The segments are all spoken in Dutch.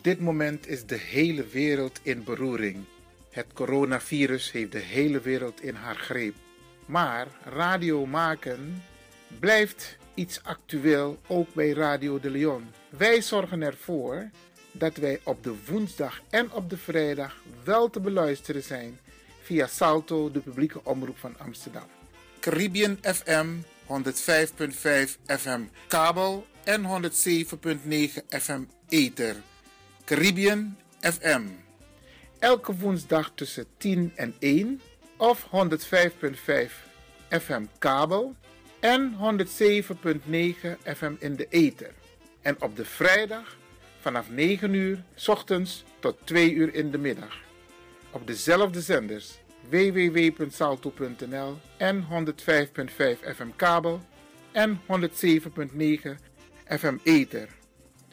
Op dit moment is de hele wereld in beroering. Het coronavirus heeft de hele wereld in haar greep. Maar radio maken blijft iets actueel ook bij Radio de Leon. Wij zorgen ervoor dat wij op de woensdag en op de vrijdag wel te beluisteren zijn via Salto, de publieke omroep van Amsterdam. Caribbean FM 105.5 FM kabel en 107.9 FM ether. Caribbean FM. Elke woensdag tussen 10 en 1 of 105.5 FM kabel en 107.9 FM in de ether. En op de vrijdag vanaf 9 uur s ochtends tot 2 uur in de middag. Op dezelfde zenders www.salto.nl en 105.5 FM kabel en 107.9 FM ether.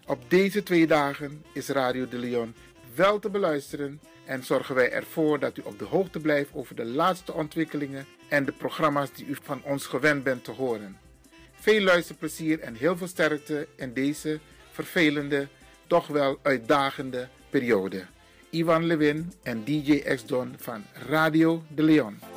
Op deze twee dagen is Radio de Leon wel te beluisteren en zorgen wij ervoor dat u op de hoogte blijft over de laatste ontwikkelingen en de programma's die u van ons gewend bent te horen. Veel luisterplezier en heel veel sterkte in deze vervelende, toch wel uitdagende periode. Ivan Lewin en DJ X-Don van Radio de Leon.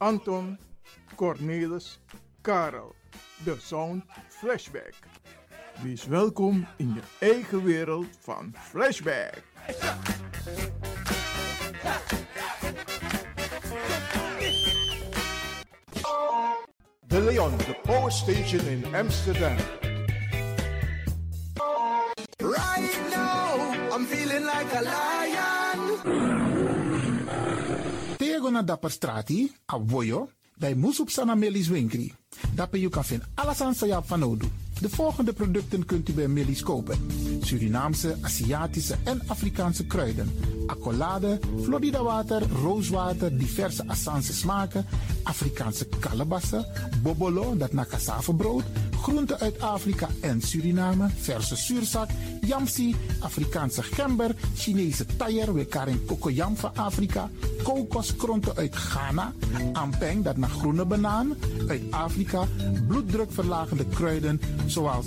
Anton, Cornelis, Karel. De Sound Flashback. Wees welkom in je eigen wereld van Flashback. De Leon, the power station in Amsterdam. Right now, I'm feeling like a lion. Dapper strati, a bij Moesop Sana Melis Winkri. Dapper you kan vinden alles aan Sayap van. De volgende producten kunt u bij Melis kopen. Surinaamse, Aziatische en Afrikaanse kruiden. Accolade, Florida water, rooswater, diverse Assange smaken. Afrikaanse kalebassen, bobolo, dat na brood, groenten uit Afrika en Suriname, verse zuurzak, yamsi, Afrikaanse gember, Chinese taier, we karing kokoyam van Afrika, kokoskronten uit Ghana, ampeng, dat naar groene banaan, uit Afrika, bloeddrukverlagende kruiden zoals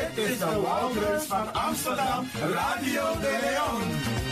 Dit is de Wouders van Amsterdam, Radio de Leon.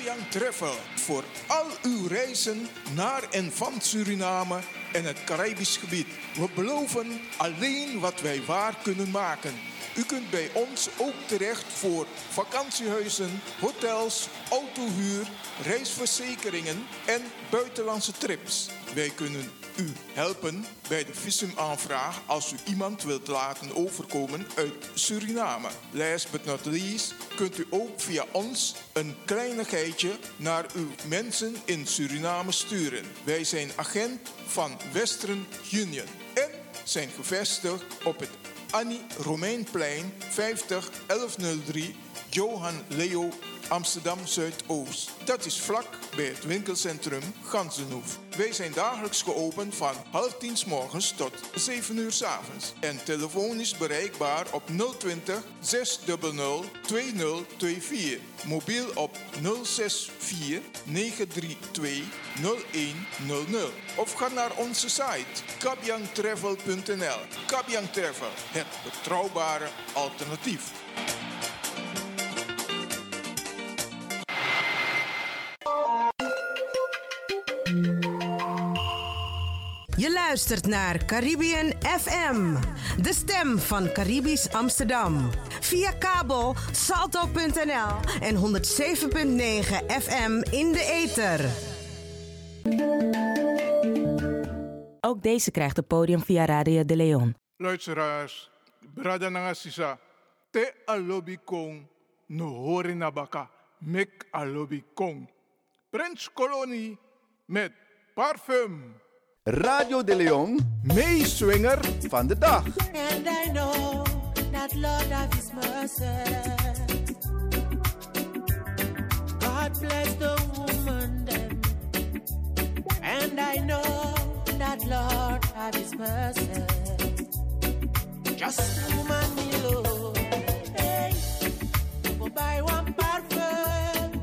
Kabian Travel voor al uw reizen naar en van Suriname en het Caribisch gebied. We beloven alleen wat wij waar kunnen maken. U kunt bij ons ook terecht voor vakantiehuizen, hotels, autohuur, reisverzekeringen en buitenlandse trips. Wij kunnen u helpen bij de visumaanvraag als u iemand wilt laten overkomen uit Suriname. Last but not least kunt u ook via ons een kleinigheidje naar uw mensen in Suriname sturen. Wij zijn agent van Western Union en zijn gevestigd op het Annie Romeinplein 50 1103 Johan Leo Amsterdam Zuidoost. Dat is vlak bij het winkelcentrum Gansenhoef. Wij zijn dagelijks geopend van half tien s morgens tot 7 uur s avonds. En telefonisch bereikbaar op 020 600 2024. Mobiel op 064 932 0100. Of ga naar onze site kabyangtravel.nl. Kabyang Travel, het betrouwbare alternatief. Luistert naar Caribbean FM, de stem van Caribisch Amsterdam. Via kabel salto.nl en 107.9 FM in de ether. Ook deze krijgt het podium via Radio de Leon. Luisteraars, brada nangasisa, te alobi kong, no hori nabaka, mek alobi kong. Prins Kolonie met parfum. Radio de Leon, meeswinger van de dag. And I know that Lord of His mercy. God bless the woman then. And I know that Lord of His mercy. Just woman. Hey, go buy one parfum,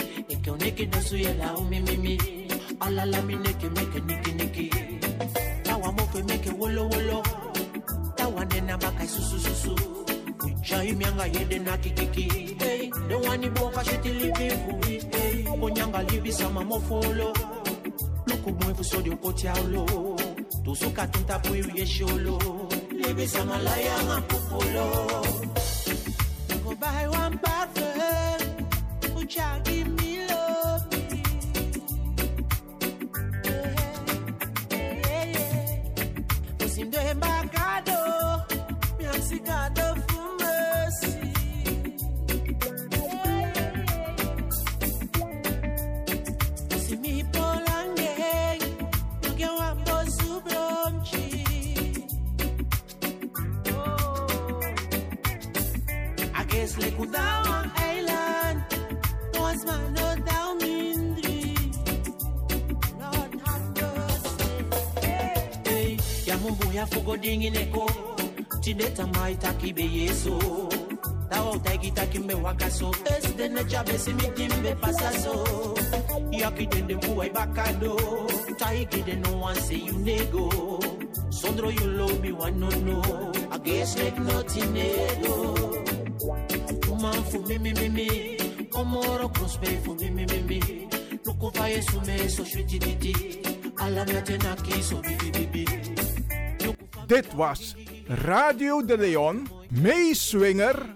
Eke oneke dosu yela, o me, me, me. Alla la mi neke, make niki, niki. Tawa mofe make wolo wolo. Tawa nena baka susu susu. Chai mianga yede na kikiki. Hey, one you boka shiti libi fui. Hey, onyanga libi sama mofolo. Luku mwefu so dio koti aulo. Tusuka tunta pui yesholo. Libi sama la yanga me wakaso, es de ne jabe si mi timbe pasaso. Yaki dende mbuwa ibakado, taiki de no one say you nego. Sondro you love me one no no, I guess like nothing nego. Woman for me me me me, komoro prosper for me me me me. Over yesu me so shwiti titi, ala me atena ki so bibi bibi. Dit was Radio de Leon, meeswinger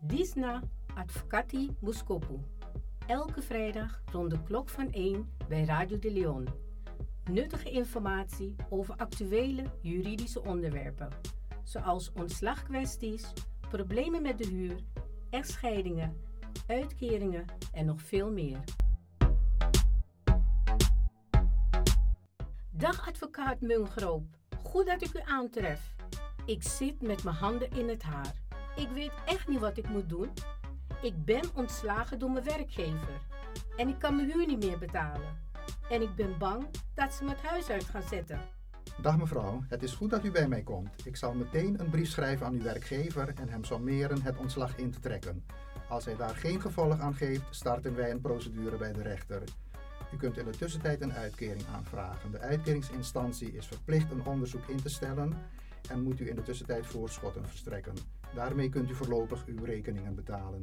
Disna Advocati Muskopu. Elke vrijdag rond de klok van 1 bij Radio de Leon. Nuttige informatie over actuele juridische onderwerpen, zoals ontslagkwesties, problemen met de huur, echtscheidingen, uitkeringen en nog veel meer. Dag advocaat Mungroop, goed dat ik u aantref. Ik zit met mijn handen in het haar. Ik weet echt niet wat ik moet doen. Ik ben ontslagen door mijn werkgever en ik kan mijn huur niet meer betalen. En ik ben bang dat ze me het huis uit gaan zetten. Dag mevrouw, het is goed dat u bij mij komt. Ik zal meteen een brief schrijven aan uw werkgever en hem sommeren het ontslag in te trekken. Als hij daar geen gevolg aan geeft, starten wij een procedure bij de rechter. U kunt in de tussentijd een uitkering aanvragen. De uitkeringsinstantie is verplicht een onderzoek in te stellen en moet u in de tussentijd voorschotten verstrekken. Daarmee kunt u voorlopig uw rekeningen betalen.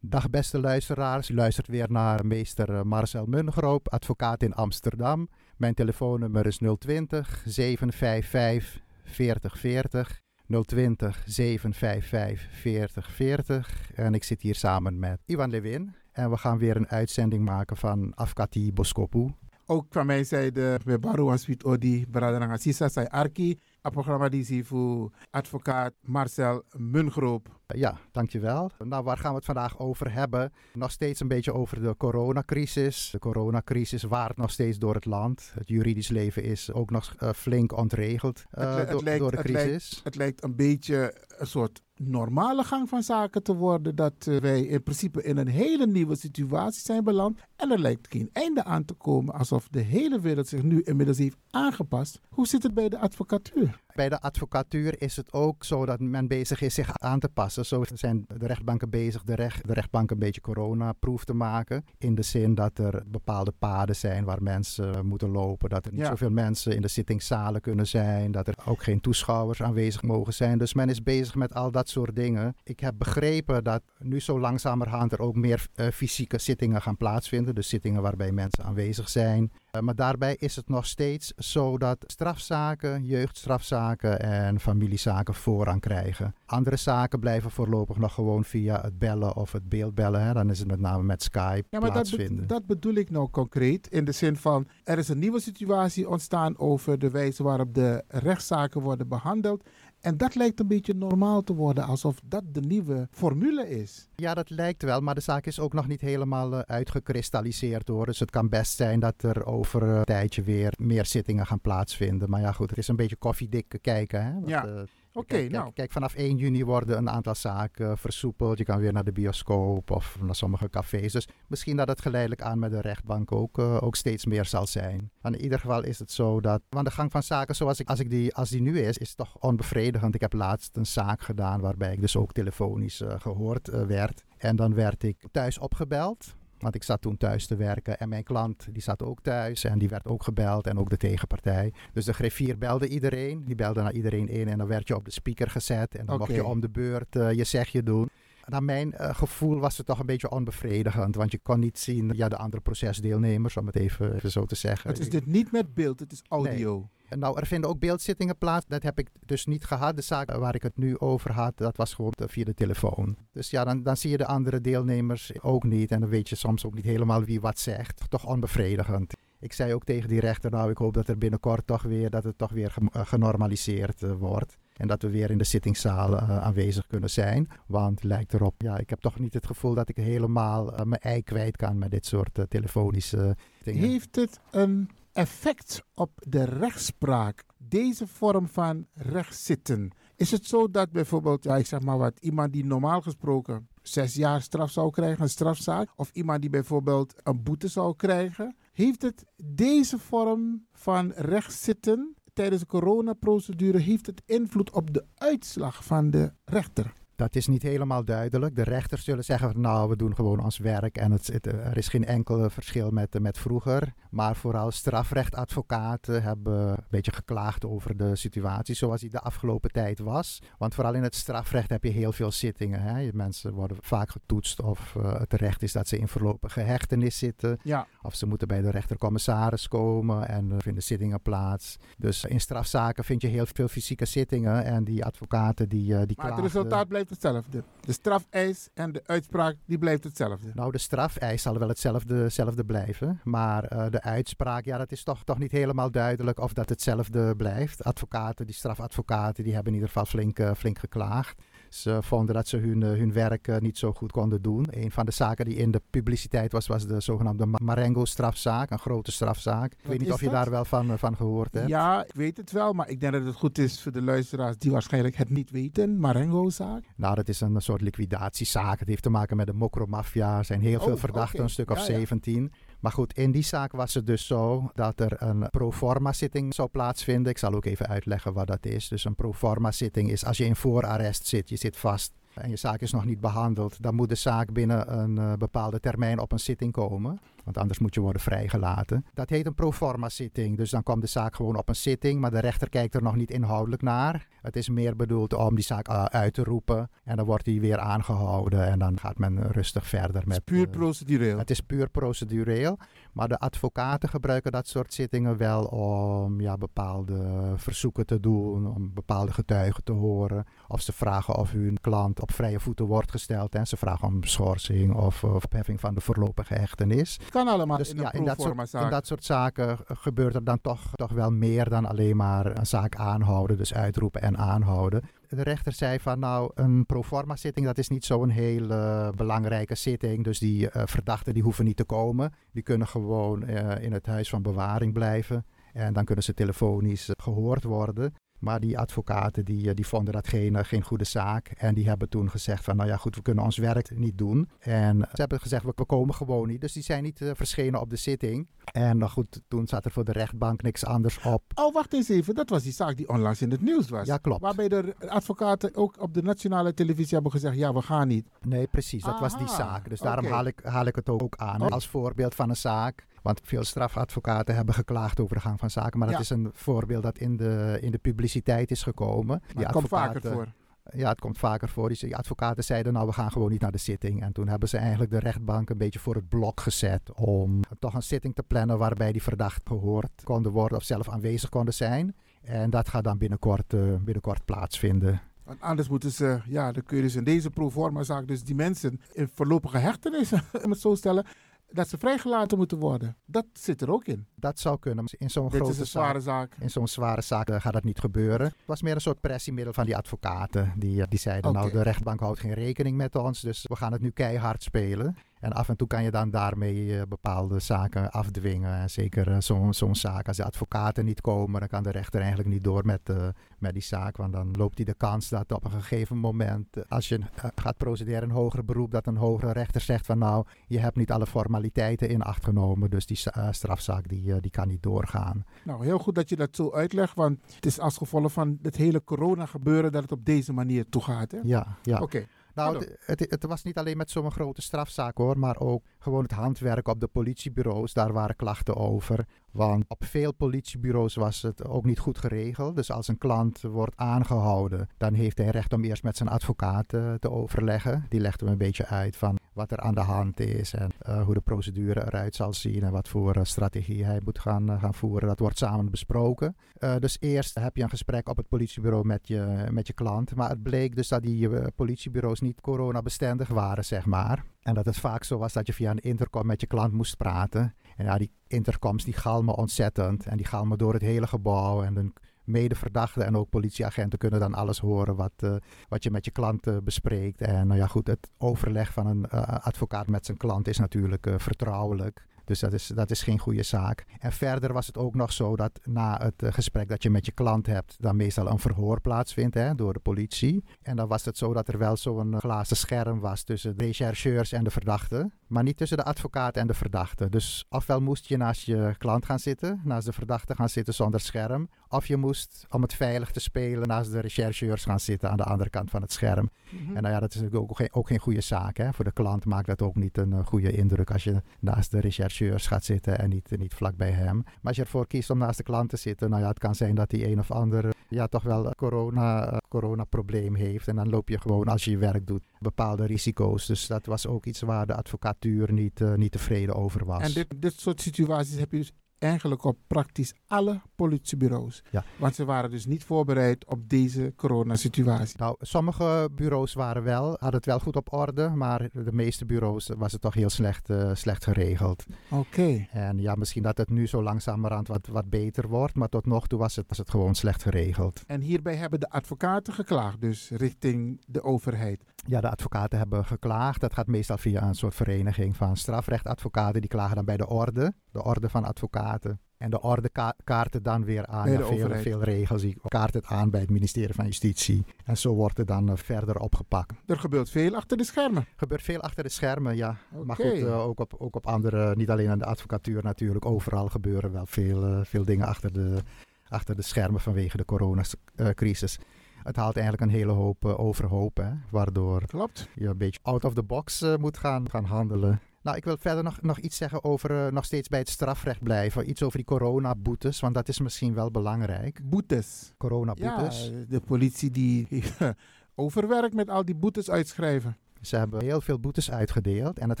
Dag beste luisteraars, u luistert weer naar meester eh, Marcel Mungroop, advocaat in Amsterdam. Mijn telefoonnummer is 020 755 4040. 020 755 4040. En ik zit hier samen met Ivan Lewin. En we gaan weer een uitzending maken van Afkati Boskopu. Ook van mijn zijde, bij Baru Aswit Odi, Bradananga Sisa Sai Arki. Het programma die voor advocaat Marcel Mungroop. Ja, dankjewel. Nou, waar gaan we het vandaag over hebben? Nog steeds een beetje over de coronacrisis. De coronacrisis waart nog steeds door het land. Het juridisch leven is ook nog uh, flink ontregeld uh, het, het do lijkt, door de het crisis. lijkt, het lijkt een beetje een soort normale gang van zaken te worden. Dat uh, wij in principe in een hele nieuwe situatie zijn beland. En er lijkt geen einde aan te komen. Alsof de hele wereld zich nu inmiddels heeft aangepast. Hoe zit het bij de advocatuur? Bij de advocatuur is het ook zo dat men bezig is zich aan te passen. Zo zijn de rechtbanken bezig de, recht, de rechtbank een beetje coronaproof te maken. In de zin dat er bepaalde paden zijn waar mensen moeten lopen. Dat er niet Ja. zoveel mensen in de zittingszalen kunnen zijn. Dat er ook geen toeschouwers aanwezig mogen zijn. Dus men is bezig met al dat soort dingen. Ik heb begrepen dat nu zo langzamerhand er ook meer eh, fysieke zittingen gaan plaatsvinden. Dus zittingen waarbij mensen aanwezig zijn. Uh, maar daarbij is het nog steeds zo dat strafzaken, jeugdstrafzaken en familiezaken voorrang krijgen. Andere zaken blijven voorlopig nog gewoon via het bellen of het beeldbellen. Hè. Dan is het met name met Skype Ja, maar dat, be- plaatsvinden. dat bedoel ik nou concreet. In de zin van, er is een nieuwe situatie ontstaan over de wijze waarop de rechtszaken worden behandeld. En dat lijkt een beetje normaal te worden, alsof dat de nieuwe formule is. Ja, dat lijkt wel, maar de zaak is ook nog niet helemaal uh, uitgekristalliseerd hoor. Dus het kan best zijn dat er over een tijdje weer meer zittingen gaan plaatsvinden. Maar ja, goed, het is een beetje koffiedik kijken. Hè? Want, Ja. uh, Oké, kijk, nou. kijk, kijk, vanaf 1 juni worden een aantal zaken versoepeld. Je kan weer naar de bioscoop of naar sommige cafés. Dus misschien dat het geleidelijk aan met de rechtbank ook, uh, ook steeds meer zal zijn. In ieder geval is het zo dat. Want de gang van zaken zoals ik, als, ik die, als die nu is, is toch onbevredigend. Ik heb laatst een zaak gedaan waarbij ik dus ook telefonisch uh, gehoord werd. En dan werd ik thuis opgebeld. Want ik zat toen thuis te werken en mijn klant die zat ook thuis en die werd ook gebeld en ook de tegenpartij. Dus de griffier belde iedereen, die belde naar iedereen in en dan werd je op de speaker gezet en dan mocht je om de beurt uh, je zegje doen. Naar mijn uh, gevoel was het toch een beetje onbevredigend, want je kon niet zien ja, de andere procesdeelnemers, om het even, even zo te zeggen. Het is dit niet met beeld, het is audio. Nee. Nou, er vinden ook beeldzittingen plaats. Dat heb ik dus niet gehad. De zaak waar ik het nu over had, dat was gewoon via de telefoon. Dus ja, dan, dan zie je de andere deelnemers ook niet. En dan weet je soms ook niet helemaal wie wat zegt. Toch onbevredigend. Ik zei ook tegen die rechter, nou, ik hoop dat er binnenkort toch weer, dat het toch weer genormaliseerd uh, wordt. En dat we weer in de zittingszaal uh, aanwezig kunnen zijn. Want lijkt erop, ja, ik heb toch niet het gevoel dat ik helemaal uh, mijn ei kwijt kan met dit soort telefonische dingen. Heeft het een effect op de rechtspraak, deze vorm van rechtszitten? Is het zo dat bijvoorbeeld, ja, ik zeg maar wat, iemand die normaal gesproken zes jaar straf zou krijgen, een strafzaak, of iemand die bijvoorbeeld een boete zou krijgen, heeft het deze vorm van rechtszitten tijdens de coronaprocedure, heeft het invloed op de uitslag van de rechter? Dat is niet helemaal duidelijk. De rechters zullen zeggen, nou, we doen gewoon ons werk en het, het, er is geen enkel verschil met, met vroeger. Maar vooral strafrechtadvocaten hebben een beetje geklaagd over de situatie zoals die de afgelopen tijd was. Want vooral in het strafrecht heb je heel veel zittingen. Hè? Mensen worden vaak getoetst of uh, het recht is dat ze in voorlopige hechtenis zitten. Ja. Of ze moeten bij de rechtercommissaris komen en er vinden zittingen plaats. Dus in strafzaken vind je heel veel fysieke zittingen en die advocaten die, uh, die Maar het klaagden. resultaat blijft hetzelfde. De strafeis en de uitspraak die blijft hetzelfde. Nou, de strafeis zal wel hetzelfde, hetzelfde blijven. Maar uh, de uitspraak, ja, dat is toch, toch niet helemaal duidelijk of dat hetzelfde blijft. Advocaten, die strafadvocaten, die hebben in ieder geval flink, uh, flink geklaagd. Ze vonden dat ze hun, hun werk niet zo goed konden doen. Een van de zaken die in de publiciteit was, was de zogenaamde Marengo-strafzaak. Een grote strafzaak. Ik weet niet of je daar wel van, van gehoord hebt. Ja, ik weet het wel, maar ik denk dat het goed is voor de luisteraars die waarschijnlijk het niet weten. Marengo-zaak. Nou, dat is een soort liquidatiezaak. Het heeft te maken met de mokromafia. Er zijn heel veel Oh, verdachten, oké. een stuk of Ja, ja. 17. Maar goed, in die zaak was het dus zo dat er een proforma zitting zou plaatsvinden. Ik zal ook even uitleggen wat dat is. Dus een proforma zitting is als je in voorarrest zit, je zit vast en je zaak is nog niet behandeld, dan moet de zaak binnen een uh, bepaalde termijn op een zitting komen. Want anders moet je worden vrijgelaten. Dat heet een proforma zitting. Dus dan komt de zaak gewoon op een zitting, maar de rechter kijkt er nog niet inhoudelijk naar. Het is meer bedoeld om die zaak uh, uit te roepen. En dan wordt die weer aangehouden en dan gaat men rustig verder met. Het is puur uh, procedureel. het is puur procedureel. Maar de advocaten gebruiken dat soort zittingen wel om ja, bepaalde verzoeken te doen, om bepaalde getuigen te horen. Of ze vragen of hun klant op vrije voeten wordt gesteld. En ze vragen om schorsing of, of opheffing van de voorlopige hechtenis. Kan allemaal Dus in ja, in dat, soort, in zaak. dat soort zaken gebeurt er dan toch, toch wel meer dan alleen maar een zaak aanhouden. Dus uitroepen en aanhouden. De rechter zei van nou, een proforma zitting dat is niet zo'n hele belangrijke zitting. Dus die uh, verdachten die hoeven niet te komen. Die kunnen gewoon uh, in het huis van bewaring blijven. En dan kunnen ze telefonisch uh, gehoord worden. Maar die advocaten die, die vonden dat geen, geen goede zaak. En die hebben toen gezegd van nou ja goed, we kunnen ons werk niet doen. En ze hebben gezegd we, we komen gewoon niet. Dus die zijn niet uh, verschenen op de zitting. En nou goed, toen zat er voor de rechtbank niks anders op. Oh, wacht eens even. Dat was die zaak die onlangs in het nieuws was. Ja, klopt. Waarbij de advocaten ook op de nationale televisie hebben gezegd ja, we gaan niet. Nee, precies. Dat Aha, was die zaak. Dus daarom haal, ik, haal ik het ook aan. Oh. Als voorbeeld van een zaak. Want veel strafadvocaten hebben geklaagd over de gang van zaken. Maar Ja. dat is een voorbeeld dat in de, in de publiciteit is gekomen. Maar het komt vaker voor. Ja, het komt vaker voor. Die die advocaten zeiden, nou, we gaan gewoon niet naar de zitting. En toen hebben ze eigenlijk de rechtbank een beetje voor het blok gezet om toch een zitting te plannen waarbij die verdacht gehoord konden worden of zelf aanwezig konden zijn. En dat gaat dan binnenkort, uh, binnenkort plaatsvinden. Want anders moeten ze, ja, dan kun je dus in deze proforma zaak dus die mensen in voorlopige hechtenis, om het zo stellen, dat ze vrijgelaten moeten worden. Dat zit er ook in. Dat zou kunnen. In zo'n Dit grote is een zware zaak, zaak. in zo'n zware zaak uh, gaat dat niet gebeuren. Het was meer een soort pressiemiddel van die advocaten. Die, uh, die zeiden, nou, de rechtbank houdt geen rekening met ons, dus we gaan het nu keihard spelen. En af en toe kan je dan daarmee uh, bepaalde zaken afdwingen. En zeker uh, zo'n zo'n zaak, als de advocaten niet komen, dan kan de rechter eigenlijk niet door met, uh, met die zaak. Want dan loopt hij de kans dat op een gegeven moment, als je gaat procederen in hoger beroep, dat een hogere rechter zegt van nou, je hebt niet alle formaliteiten in acht genomen. Dus die uh, strafzaak die, die kan niet doorgaan. Nou, heel goed dat je dat zo uitlegt, want het is als gevolg van het hele corona gebeuren dat het op deze manier toegaat. Hè? Ja, ja. Oké. Okay. Nou, het, het, het, was niet alleen met zo'n grote strafzaak hoor, maar ook gewoon het handwerk op de politiebureaus. Daar waren klachten over. Want op veel politiebureaus was het ook niet goed geregeld. Dus als een klant wordt aangehouden, dan heeft hij recht om eerst met zijn advocaat uh, te overleggen. Die legt hem een beetje uit van wat er aan de hand is en uh, hoe de procedure eruit zal zien en wat voor uh, strategie hij moet gaan, gaan voeren. Dat wordt samen besproken. dus eerst heb je een gesprek op het politiebureau met je, met je klant. Maar het bleek dus dat die politiebureaus niet coronabestendig waren, zeg maar. En dat het vaak zo was dat je via een intercom met je klant moest praten. En ja, die intercoms die galmen ontzettend. En die galmen door het hele gebouw. En de medeverdachten en ook politieagenten kunnen dan alles horen wat, uh, wat je met je klant uh, bespreekt. En nou ja, goed, het overleg van een uh, advocaat met zijn klant is natuurlijk vertrouwelijk. Dus dat is, dat is geen goede zaak. En verder was het ook nog zo dat na het uh, gesprek dat je met je klant hebt, dan meestal een verhoor plaatsvindt hè, door de politie. En dan was het zo dat er wel zo'n glazen scherm was tussen de rechercheurs en de verdachte. Maar niet tussen de advocaat en de verdachte. Dus ofwel moest je naast je klant gaan zitten, naast de verdachte gaan zitten zonder scherm. Of je moest, om het veilig te spelen, naast de rechercheurs gaan zitten aan de andere kant van het scherm. Mhm. En nou ja, dat is natuurlijk ook geen, ook geen goede zaak. Hè? Voor de klant maakt dat ook niet een eh, goede indruk als je naast de rechercheurs gaat zitten en niet, niet vlak bij hem. Maar als je ervoor kiest om naast de klant te zitten, nou ja, het kan zijn dat die een of ander ja, toch wel een corona, eh, coronaprobleem heeft. En dan loop je gewoon, als je je werk doet, bepaalde risico's. Dus dat was ook iets waar de advocatuur niet, eh, niet tevreden over was. En dit, dit soort situaties heb je dus eigenlijk op praktisch alle politiebureaus. Ja. Want ze waren dus niet voorbereid op deze coronasituatie. Nou, sommige bureaus waren wel, hadden het wel goed op orde, maar de meeste bureaus was het toch heel slecht, eh, slecht geregeld. Oké. En ja, misschien dat het nu zo langzamerhand wat, wat beter wordt, maar tot nog toe was het, was het gewoon slecht geregeld. En hierbij hebben de advocaten geklaagd, dus richting de overheid. Ja, de advocaten hebben geklaagd. Dat gaat meestal via een soort vereniging van strafrechtadvocaten. Die klagen dan bij de orde, de orde van advocaten. En de orde ka- kaart het dan weer aan. Ja, veel, veel regels. Die kaart het aan bij het ministerie van Justitie. En zo wordt het dan eh, verder opgepakt. Er gebeurt veel achter de schermen. gebeurt veel achter de schermen, ja. Maar goed, eh, ook, op, ook op andere, niet alleen aan de advocatuur natuurlijk. Overal gebeuren wel veel, eh, veel dingen achter de, achter de schermen vanwege de coronacrisis. Het haalt eigenlijk een hele hoop eh, overhoop, hè, waardoor Klopt. je een beetje out of the box eh, moet gaan, gaan handelen. Nou, ik wil verder nog, nog iets zeggen over eh, nog steeds bij het strafrecht blijven. Iets over die coronaboetes, want dat is misschien wel belangrijk. Boetes. Ja, Coronaboetes. de politie die overwerkt met al die boetes uitschrijven. Ze hebben heel veel boetes uitgedeeld. En het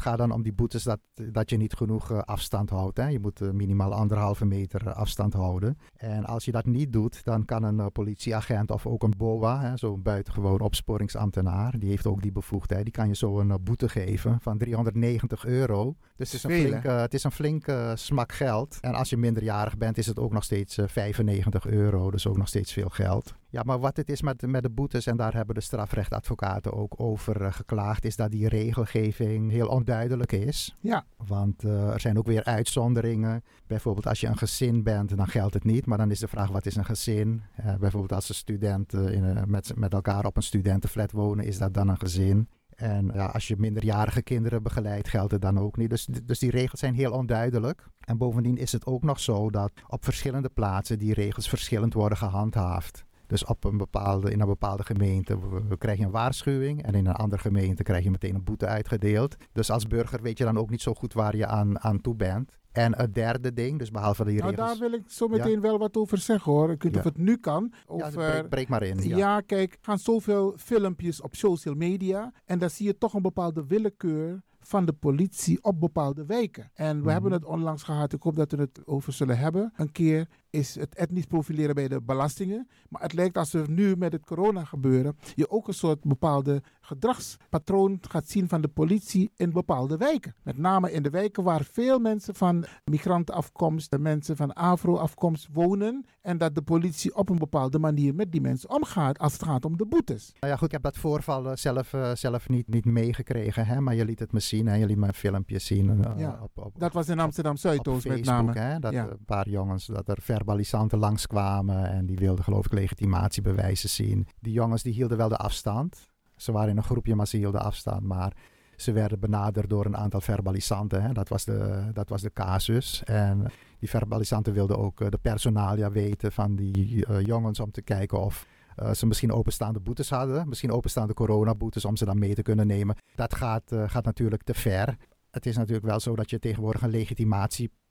gaat dan om die boetes dat, dat je niet genoeg eh, afstand houdt. Hè. Je moet eh, minimaal anderhalve meter eh, afstand houden. En als je dat niet doet, dan kan een politieagent of ook een BOA, hè, zo'n buitengewoon opsporingsambtenaar, die heeft ook die bevoegdheid, die kan je zo een boete geven van 390 euro. Dus het is een flinke, het is een flinke smak geld. En als je minderjarig bent, is het ook nog steeds eh, 95 euro. Dus ook nog steeds veel geld. Ja, maar wat het is met, met de boetes, en daar hebben de strafrechtadvocaten ook over eh, is dat die regelgeving heel onduidelijk is. Ja. Want eh, er zijn ook weer uitzonderingen. Bijvoorbeeld als je een gezin bent, dan geldt het niet. Maar dan is de vraag, wat is een gezin? Eh, bijvoorbeeld als de studenten in, een- met, met elkaar op een studentenflat wonen, is dat dan een gezin? En ja, als je minderjarige kinderen begeleidt, geldt het dan ook niet. Dus, dus die regels zijn heel onduidelijk. En bovendien is het ook nog zo dat op verschillende plaatsen die regels verschillend worden gehandhaafd. Dus op een bepaalde, in een bepaalde gemeente krijg je een waarschuwing en in een andere gemeente krijg je meteen een boete uitgedeeld. Dus als burger weet je dan ook niet zo goed waar je aan, aan toe bent. En het derde ding, dus behalve die Nou, regels... daar wil ik zo meteen wel wat over zeggen hoor. Ik weet niet Ja. of het nu kan. Ja, Over, breek, breek maar in. Ja. Ja. kijk, er gaan zoveel filmpjes op social media. En dan zie je toch een bepaalde willekeur van de politie op bepaalde wijken. En we Mhm. hebben het onlangs gehad, ik hoop dat we het over zullen hebben. Een keer is het etnisch profileren bij de belastingen. Maar het lijkt alsof nu met het corona gebeuren, je ook een soort bepaalde gedragspatroon gaat zien van de politie in bepaalde wijken. Met name in de wijken waar veel mensen van migrantenafkomst, de mensen van Afro-afkomst wonen. En dat de politie op een bepaalde manier met die mensen omgaat als het gaat om de boetes. Nou ja, goed, ik heb dat voorval eh, zelf, eh, zelf niet, niet meegekregen, hè, maar je liet het me zien en je liet me een filmpje zien. eh, Ja, op, op, Dat was in Amsterdam op Zuidoost met name. hè, dat Ja. een paar jongens, dat er verbalisanten langskwamen en die wilden geloof ik legitimatiebewijzen zien. Die jongens die hielden wel de afstand. Ze waren in een groepje, maar ze hielden afstand. Maar ze werden benaderd door een aantal verbalisanten. Hè. Dat, was de, dat was de casus. En die verbalisanten wilden ook eh, de personalia weten van die eh, jongens om te kijken of eh, ze misschien openstaande boetes hadden. Misschien openstaande coronaboetes om ze dan mee te kunnen nemen. Dat gaat, gaat natuurlijk te ver. Het is natuurlijk wel zo dat je tegenwoordig een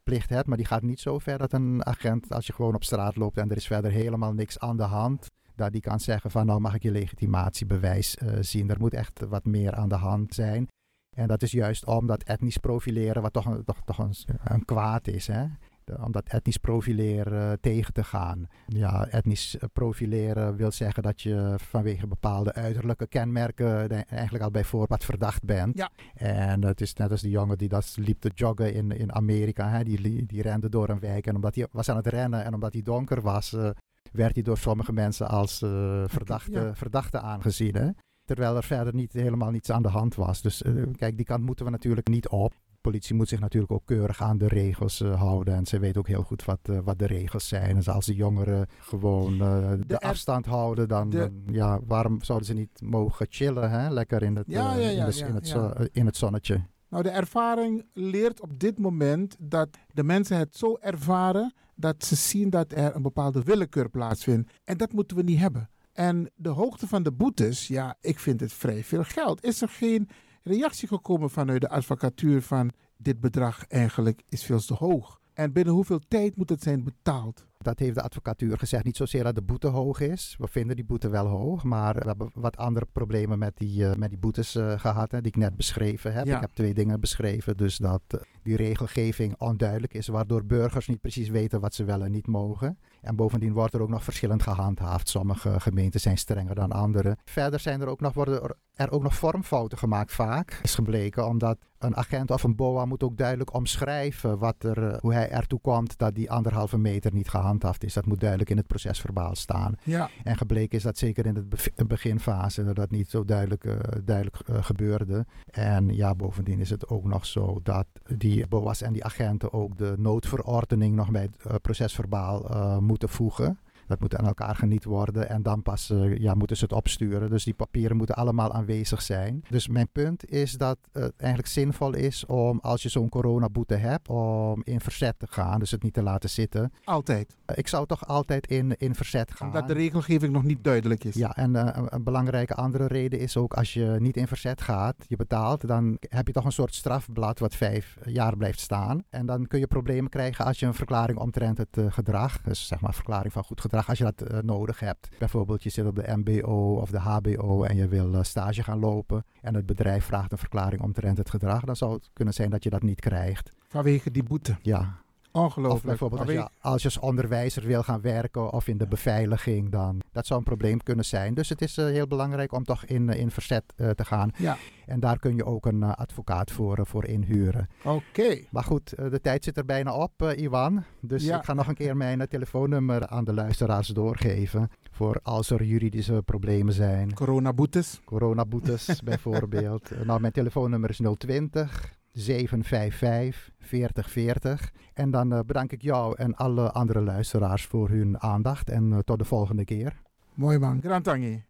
legitimatieplicht hebt. Maar die gaat niet zo ver dat een agent, als je gewoon op straat loopt en er is verder helemaal niks aan de hand. Dat die kan zeggen van nou mag ik je legitimatiebewijs eh, zien. Er moet echt wat meer aan de hand zijn. En dat is juist om dat etnisch profileren, wat toch, toch een, een kwaad is. Hè? De- om dat etnisch profileren eh, tegen te gaan. Ja, etnisch eh, profileren wil zeggen dat je vanwege bepaalde uiterlijke kenmerken eigenlijk al bij voorbaat verdacht bent. Ja. En het is net als die jongen die dat liep te joggen in, in Amerika. Hè? Die, die rende door een wijk en omdat hij was aan het rennen en omdat hij donker was, eh, werd hij door sommige mensen als eh, verdachte, Ja. verdachte aangezien. Hè? Terwijl er verder niet, helemaal niets aan de hand was. Dus eh, kijk, die kant moeten we natuurlijk niet op. Politie moet zich natuurlijk ook keurig aan de regels eh, houden. En ze weet ook heel goed wat, eh, wat de regels zijn. Dus als de jongeren gewoon eh, de, afstand houden, dan, de- dan, ja, waarom zouden ze niet mogen chillen? Hè? Lekker in het, Ja, ja, ja, in, de- ja, in, het ja. zo- in het zonnetje. Nou, de ervaring leert op dit moment dat de mensen het zo ervaren dat ze zien dat er een bepaalde willekeur plaatsvindt. En dat moeten we niet hebben. En de hoogte van de boetes, ja, ik vind het vrij veel geld. Is er geen reactie gekomen vanuit de advocatuur van dit bedrag eigenlijk is veel te hoog? En binnen hoeveel tijd moet het zijn betaald? Dat heeft de advocatuur gezegd. Niet zozeer dat de boete hoog is. We vinden die boete wel hoog. Maar we hebben wat andere problemen met die, uh, met die boetes uh, gehad. Hè, die ik net beschreven heb. Ja. Ik heb twee dingen beschreven. Dus dat uh, die regelgeving onduidelijk is. Waardoor burgers niet precies weten wat ze wel en niet mogen. En bovendien wordt er ook nog verschillend gehandhaafd. Sommige gemeenten zijn strenger dan andere. Verder zijn er ook nog, worden er ook nog vormfouten gemaakt vaak. Is gebleken omdat een agent of een BOA moet ook duidelijk omschrijven wat er, hoe hij ertoe komt dat die anderhalve meter niet gehandhaafd is. Dat moet duidelijk in het procesverbaal staan. Ja. En gebleken is dat zeker in de beginfase dat dat niet zo duidelijk, uh, duidelijk uh, gebeurde. En ja, bovendien is het ook nog zo dat die BOA's en die agenten ook de noodverordening nog bij het uh, procesverbaal moeten voegen. Dat moet aan elkaar geniet worden en dan pas uh, ja, moeten ze het opsturen. Dus die papieren moeten allemaal aanwezig zijn. Dus mijn punt is dat het eigenlijk zinvol is om als je zo'n coronaboete hebt, om in verzet te gaan. Dus het niet te laten zitten. Altijd? Uh, ik zou toch altijd in, in verzet gaan. Omdat de regelgeving nog niet duidelijk is. Ja, en uh, een, een belangrijke andere reden is ook als je niet in verzet gaat, je betaalt, dan heb je toch een soort strafblad wat vijf jaar blijft staan. En dan kun je problemen krijgen als je een verklaring omtrent het gedrag, dus zeg maar verklaring van goed gedrag als je dat uh, nodig hebt. Bijvoorbeeld je zit op de MBO of de HBO en je wil uh, stage gaan lopen en het bedrijf vraagt een verklaring omtrent het gedrag, dan zou het kunnen zijn dat je dat niet krijgt. Vanwege die boete? Ja. Ongelooflijk. Of bijvoorbeeld als je, als je als onderwijzer wil gaan werken of in de beveiliging, dan dat zou een probleem kunnen zijn. Dus het is uh, heel belangrijk om toch in, in verzet uh, te gaan. Ja. En daar kun je ook een advocaat voor, voor inhuren. Oké. Okay. Maar goed, de tijd zit er bijna op, Iwan. Dus ja. ik ga nog een keer mijn telefoonnummer aan de luisteraars doorgeven. Voor als er juridische problemen zijn. Coronaboetes. Coronaboetes bijvoorbeeld. nou, mijn telefoonnummer is 020 755 4040. En dan uh, bedank ik jou en alle andere luisteraars voor hun aandacht. En uh, tot de volgende keer. Mooi man, Grantangi.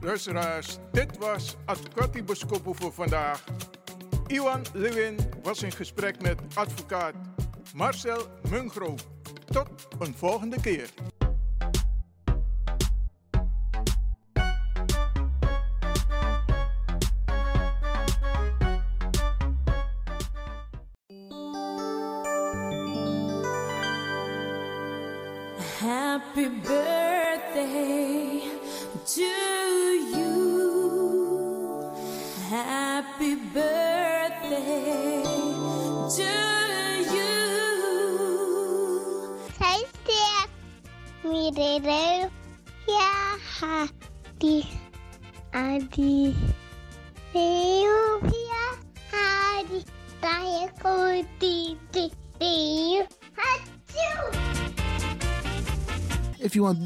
Luisteraars, dit was Advocati Boskopo voor vandaag. Iwan Lewin was in gesprek met advocaat Marcel Mungro. Tot een volgende keer.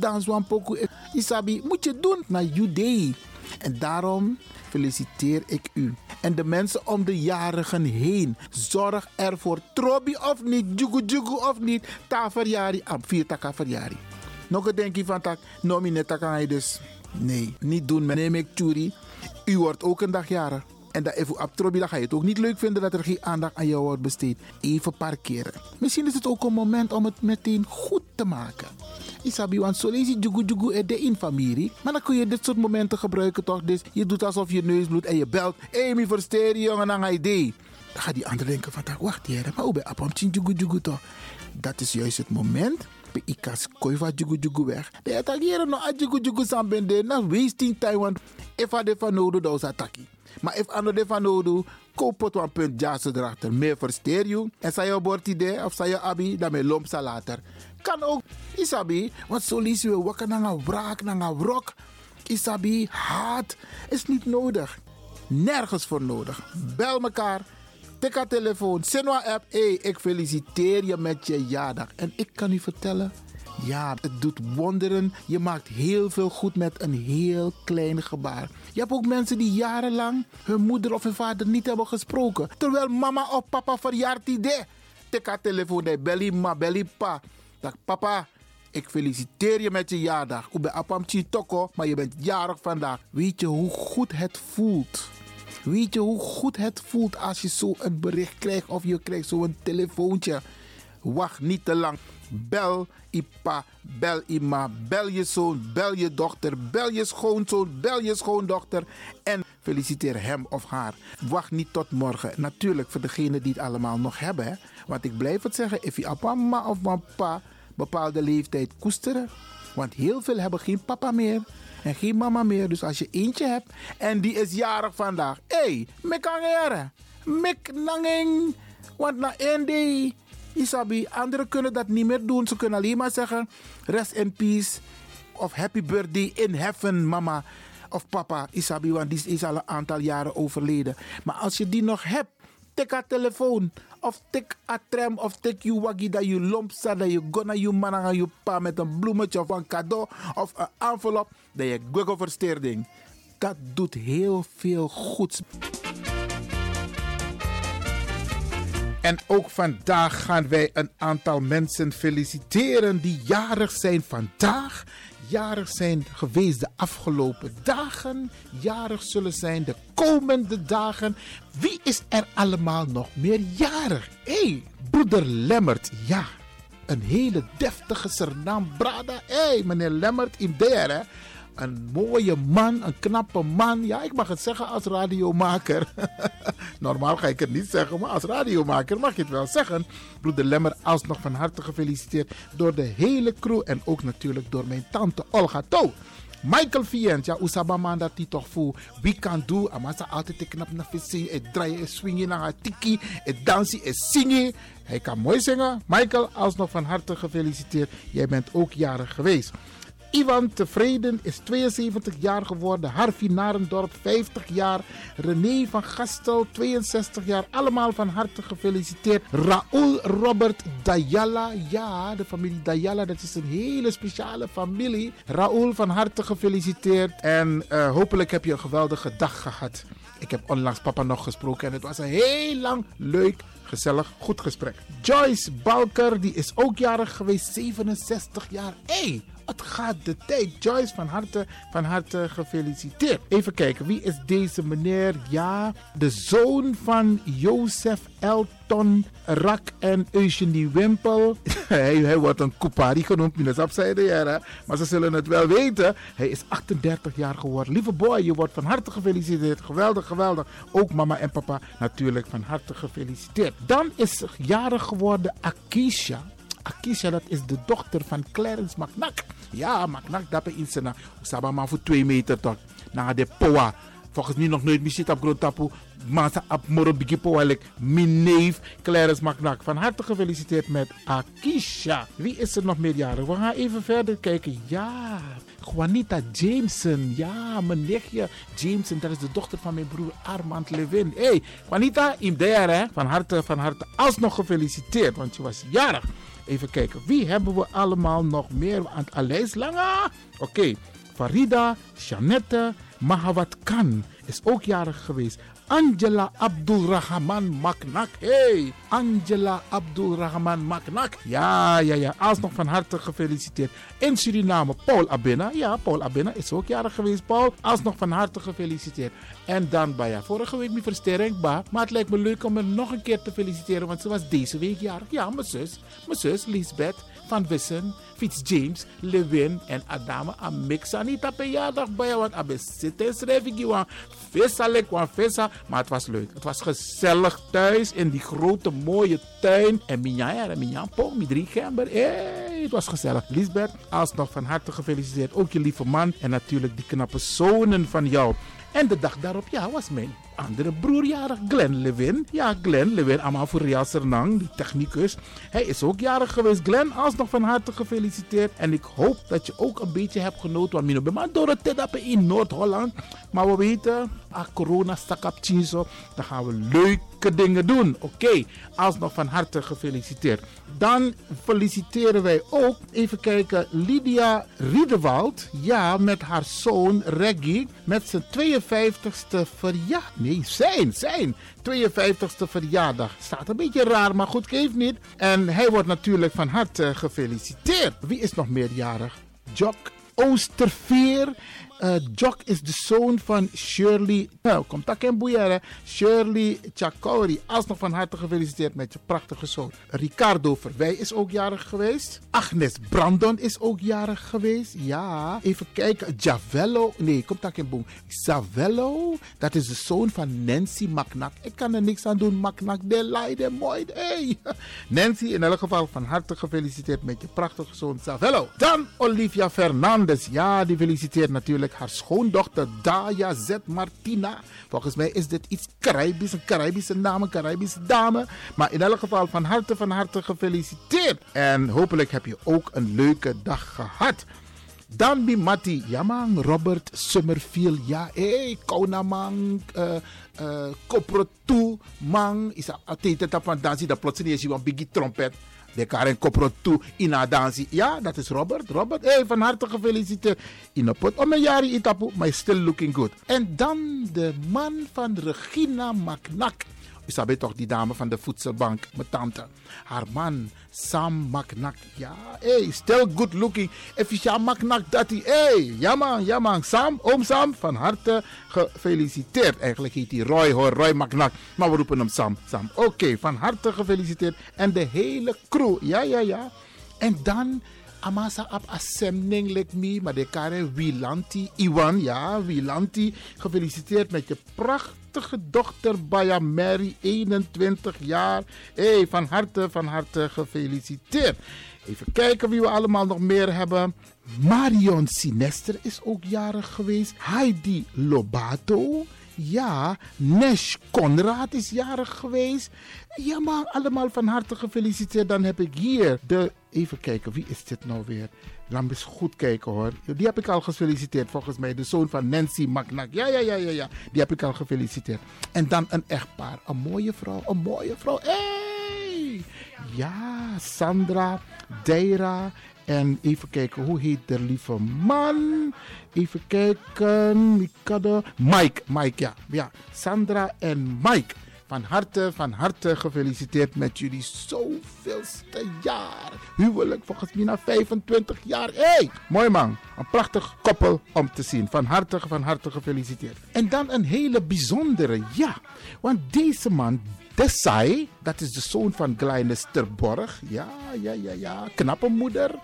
One poco, Isabi, moet je doen naar day. En daarom feliciteer ik u. En de mensen om de jarigen heen. Zorg ervoor, trobi of niet, jugu jugu of niet. Ta verjari, am vier taka verjari. Nog een denkje van tak, nomine taka dus. Nee, niet doen, neem ik churi. U wordt ook een dag jarig. En dat even op trobi, dan ga je het ook niet leuk vinden dat er geen aandacht aan jou wordt besteed. Even parkeren. Misschien is het ook een moment om het meteen goed te maken. Isabi, want zo lees je jugu er de in familie. Maar dan kun je dit soort momenten gebruiken toch? Dus je doet alsof je neus bloedt en je belt. Mi versteer je jongen aan idee. Dan gaat die ander denken van, wacht hier, maar hoe ben je jugu jugu toch? Dat is juist het moment. Ik kan koiva jugu jugu weg. De attackeren nog a jugu jugu sambende. Na wasting time, want if I defa nodo, dan is attackie. Maar if ando defa nodo, koop het een punt jazz erachter. Meer versteer je. En zei je bord idee of zei je abi, dan me lomp later. Kan ook, isabi, want zo lees je wakker naar een wraak, naar een wrok. Isabi, haat is niet nodig. Nergens voor nodig. Bel mekaar. Tik haar telefoon. Sinwa app. Hey, ik feliciteer je met je jaardag. En ik kan u vertellen. Ja, het doet wonderen. Je maakt heel veel goed met een heel klein gebaar. Je hebt ook mensen die jarenlang hun moeder of hun vader niet hebben gesproken. Terwijl mama of papa verjaart idee. Tik haar telefoon. Belly ma, belly pa. Dat papa, Ik feliciteer je met je jaardag. Ik ben Apam Toko, maar je bent jarig vandaag. Weet je hoe goed het voelt? Weet je hoe goed het voelt als je zo een bericht krijgt of je krijgt zo'n telefoontje? Wacht niet te lang. Bel Ipa, bel Ima, bel je zoon, bel je dochter, bel je schoonzoon, bel je schoondochter en feliciteer hem of haar. Wacht niet tot morgen. Natuurlijk voor degenen die het allemaal nog hebben. Hè? Want ik blijf het zeggen, if je papa ma of papa bepaalde leeftijd koesteren. Want heel veel hebben geen papa meer en geen mama meer. Dus als je eentje hebt en die is jarig vandaag. Hé, hey, mek angere. Mek nanging. Want na één Isabi, anderen kunnen dat niet meer doen. Ze kunnen alleen maar zeggen, rest in peace. Of happy birthday in heaven, mama. Of papa, Isabi, want die is al een aantal jaren overleden. Maar als je die nog hebt, tik haar telefoon. Of tik a tram of tik je waggie dat je lomp staat. Dat je gonna je man aan je pa met een bloemetje of een cadeau of een envelop. Dat je google versteerding. Dat doet heel veel goeds. En ook vandaag gaan wij een aantal mensen feliciteren die jarig zijn vandaag jarig zijn geweest de afgelopen dagen, jarig zullen zijn de komende dagen. Wie is er allemaal nog meer jarig? Hé, hey, broeder Lemmert, ja. Een hele deftige Sernam Brada. Hé, hey, meneer Lemmert in der, hè een mooie man, een knappe man. Ja, ik mag het zeggen als radiomaker. Normaal ga ik het niet zeggen, maar als radiomaker mag je het wel zeggen. Broeder Lemmer, alsnog van harte gefeliciteerd door de hele crew en ook natuurlijk door mijn tante Olga To. Michael Vient, ja, usaba man dat hij toch voel. Wie kan doen? Amasa altijd te knap naar. Het draaien, het swingen naar het tiki. Het dansen, het zingen. Hij kan mooi zingen. Michael, alsnog van harte gefeliciteerd. Jij bent ook jarig geweest. Ivan Tevreden is 72 jaar geworden. Harvey Narendorp 50 jaar. René van Gastel 62 jaar. Allemaal van harte gefeliciteerd. Raoul Robert Dayala. Ja, de familie Dayala. Dat is een hele speciale familie. Raoul van harte gefeliciteerd. En uh, hopelijk heb je een geweldige dag gehad. Ik heb onlangs papa nog gesproken en het was een heel lang leuk gezellig, goed gesprek. Joyce Balker, die is ook jarig geweest, 67 jaar. Hey, het gaat de tijd. Joyce, van harte, van harte gefeliciteerd. Even kijken, wie is deze meneer? Ja, de zoon van Jozef Elton Rak en Eugenie Wimpel. hij, wordt een Kupari genoemd, ja, maar ze zullen het wel weten. Hij is 38 jaar geworden. Lieve boy, je wordt van harte gefeliciteerd. Geweldig, geweldig. Ook mama en papa natuurlijk van harte gefeliciteerd. Dan is jarig geworden Akisha. Akisha, dat is de dochter van Clarence McNack. Ja, McNack, dat is een Saba maar voor twee meter toch. Na de poa. Volgens mij nog nooit misschien op groot tapu. Masa op moro bigi poa. Mijn neef Clarence McNack. Van harte gefeliciteerd met Akisha. Wie is er nog meerjarig? We gaan even verder kijken. Ja, Juanita Jameson. Ja, mijn nichtje Jameson. Dat is de dochter van mijn broer Armand Levin. hey, Juanita, im there, hè. Van harte, van harte alsnog gefeliciteerd. Want je was jarig. Even kijken, wie hebben we allemaal nog meer? aan Aleis Langa. Oké. Farida, Janette, Mahawat Khan is ook jarig geweest. Angela Abdulrahman Maknak. Hey, Angela Abdulrahman Maknak. Ja, ja, ja. Alsnog van harte gefeliciteerd. In Suriname, Paul Abena. Ja, Paul Abena is ook jarig geweest. Paul, alsnog van harte gefeliciteerd. En dan ja, vorige week mijn versterking, maar het lijkt me leuk om hem nog een keer te feliciteren, want ze was deze week jarig. Ja, mijn zus, mijn zus Lisbeth van Wissen, Fitz James, Lewin en Adama Amix. Niet op een jaardag bij want abe zitten schrijf ik je vissa lek vissa. Maar het was leuk. Het was gezellig thuis in die grote mooie tuin. En Minja en Minja Po, mijn drie gember. Het was gezellig. Lisbeth, alsnog van harte gefeliciteerd. Ook je lieve man en natuurlijk die knappe zonen van jou. En de dag daarop, ja, was mijn andere broer jarig, Glenn Levin. Ja, Glenn Levin, allemaal voor Real Sernang, die technicus. Hij is ook jarig geweest. Glenn, alsnog van harte gefeliciteerd. En ik hoop dat je ook een beetje hebt genoten. Want Mino maar door het in Noord-Holland. Maar we weten, ah, corona stak op Dan gaan we leuke dingen doen. Oké, alsnog van harte gefeliciteerd. Dan feliciteren wij ook, even kijken, Lydia Riedewald. Ja, met haar zoon Reggie. Met zijn 52ste verjaardag. Nee, zijn, zijn 52ste verjaardag. Staat een beetje raar, maar goed, geeft niet. En hij wordt natuurlijk van harte gefeliciteerd. Wie is nog meerjarig? Jock Oosterveer. Uh, Jock is de zoon van Shirley. Nou, komt dat in boeien, Shirley Chakori. Alsnog van harte gefeliciteerd met je prachtige zoon. Ricardo Verwij is ook jarig geweest. Agnes Brandon is ook jarig geweest. Ja, even kijken. Javello. Nee, komt dat in boem. Zavello. Dat is de zoon van Nancy Maknak. Ik kan er niks aan doen. Maknak, de leiden mooi. Hey. Nancy, in elk geval van harte gefeliciteerd met je prachtige zoon Zavello. Dan Olivia Fernandez. Ja, die feliciteert natuurlijk haar schoondochter Daya Z. Martina. Volgens mij is dit iets Caribisch, een Caribische naam, een Caribische dame. Maar in elk geval van harte, van harte gefeliciteerd. En hopelijk heb je ook een leuke dag gehad. Dan bij Matti, ja man, Robert Summerfield, ja, hey, Kona man, uh, uh, Koprotu man, is dat van dansie, dat plotseling is je een biggie trompet de Karen Kopro toe in dansie. Ja, dat is Robert. Robert, hey, van harte gefeliciteerd. In pot om een jaar itapu, maar still looking good. En dan de man van Regina Maknak. U toch die dame van de voedselbank, mijn tante. Haar man, Sam Maknak. Ja, hey, still good looking. Efficiënt Maknak dat hij. Hey, ja man, man. Sam, oom Sam, van harte gefeliciteerd. Eigenlijk heet hij Roy hoor, Roy Maknak. Maar we roepen hem Sam. Sam, oké, van harte gefeliciteerd. En de hele crew, ja, ja, ja. En dan amasa ap assemning like me, maar de kare Wilanti, Iwan, ja, Wilanti, gefeliciteerd met je prachtige dochter Baya Mary, 21 jaar. hey, van harte, van harte gefeliciteerd. Even kijken wie we allemaal nog meer hebben. Marion Sinester is ook jarig geweest. Heidi Lobato. Ja, Nesh Conrad is jarig geweest. Ja, maar allemaal van harte gefeliciteerd. Dan heb ik hier de. Even kijken, wie is dit nou weer? Laat me eens goed kijken hoor. Die heb ik al gefeliciteerd volgens mij. De zoon van Nancy Magnak. Ja, ja, ja, ja, ja. Die heb ik al gefeliciteerd. En dan een echtpaar. Een mooie vrouw. Een mooie vrouw. Hey! Ja, Sandra, Deira en even kijken, hoe heet de lieve man? Even kijken. Mike, Mike, ja. ja. Sandra en Mike. Van harte, van harte gefeliciteerd met jullie zoveelste jaar. Huwelijk volgens mij na 25 jaar. Hé, hey, mooi man. Een prachtig koppel om te zien. Van harte, van harte gefeliciteerd. En dan een hele bijzondere, ja. Want deze man, Desai, dat is de zoon van Glynis Terborg. Ja, ja, ja, ja. Knappe moeder.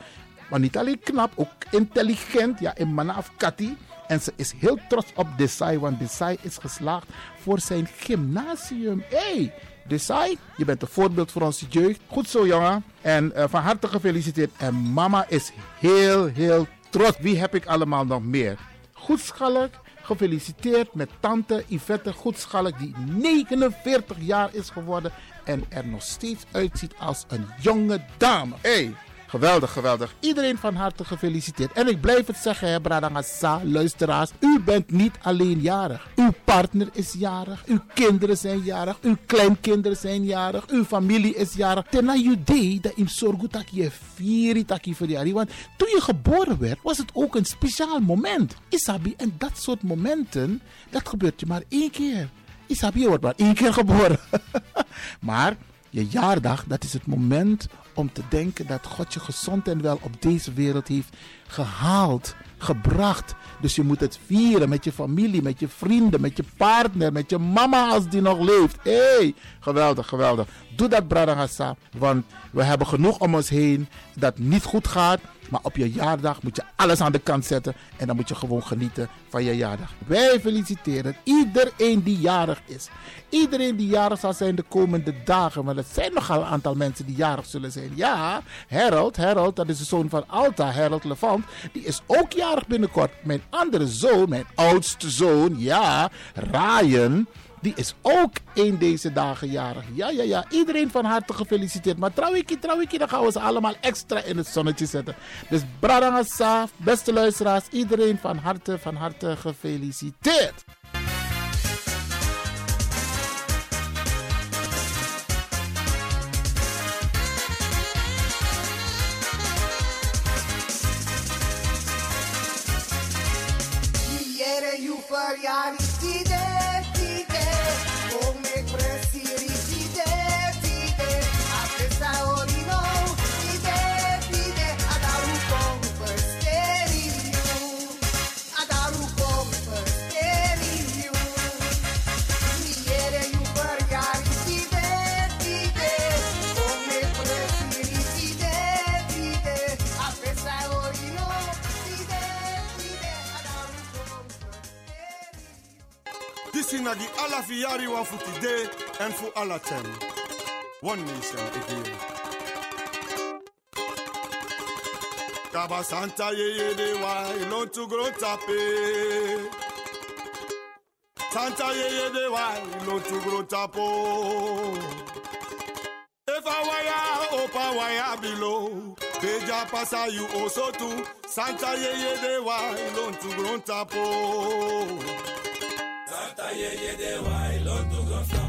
Maar niet alleen knap, ook intelligent. Ja, in Manaf Kati. En ze is heel trots op Desai, want Desai is geslaagd voor zijn gymnasium. hey, Desai, je bent een voorbeeld voor onze jeugd. Goed zo, jongen. En uh, van harte gefeliciteerd. En mama is heel, heel trots. Wie heb ik allemaal nog meer? Goedschalk, gefeliciteerd met tante Yvette Goedschalk, die 49 jaar is geworden en er nog steeds uitziet als een jonge dame. hey, Geweldig, geweldig. Iedereen van harte gefeliciteerd. En ik blijf het zeggen, hè, Bradangasa, luisteraars. U bent niet alleen jarig. Uw partner is jarig. Uw kinderen zijn jarig. Uw kleinkinderen zijn jarig. Uw familie is jarig. Tena day dat im sorgu tak je vieri taki. Want toen je geboren werd, was het ook een speciaal moment. Isabi, en dat soort momenten, dat gebeurt je maar één keer. Isabi, je wordt maar één keer geboren. maar je jaardag, dat is het moment om te denken dat God je gezond en wel op deze wereld heeft gehaald, gebracht. Dus je moet het vieren met je familie, met je vrienden, met je partner, met je mama als die nog leeft. Hé, hey, geweldig, geweldig. Doe dat, Bradangasa, want we hebben genoeg om ons heen dat niet goed gaat. Maar op je jaardag moet je alles aan de kant zetten. En dan moet je gewoon genieten van je jaardag. Wij feliciteren iedereen die jarig is. Iedereen die jarig zal zijn de komende dagen. Maar er zijn nogal een aantal mensen die jarig zullen zijn. Ja, Harold, Harold, dat is de zoon van Alta, Harold Levant. Die is ook jarig binnenkort. Mijn andere zoon, mijn oudste zoon, ja, Ryan die is ook in deze dagen jarig. Ja, ja, ja. Iedereen van harte gefeliciteerd. Maar trouwikie, trouwikie, dan gaan we ze allemaal extra in het zonnetje zetten. Dus Bradangasa, beste luisteraars, iedereen van harte, van harte gefeliciteerd. Merci today. One nation again. Kaba Santa ye ye de wa ilon tu gro tape. Santa ye ye de wa ilon tu gro tapo. Below. Beja pasa you also too. Santa ye ye de wa ilon tu gro tapo yeah yé why? wáyé lọ́dún go fún.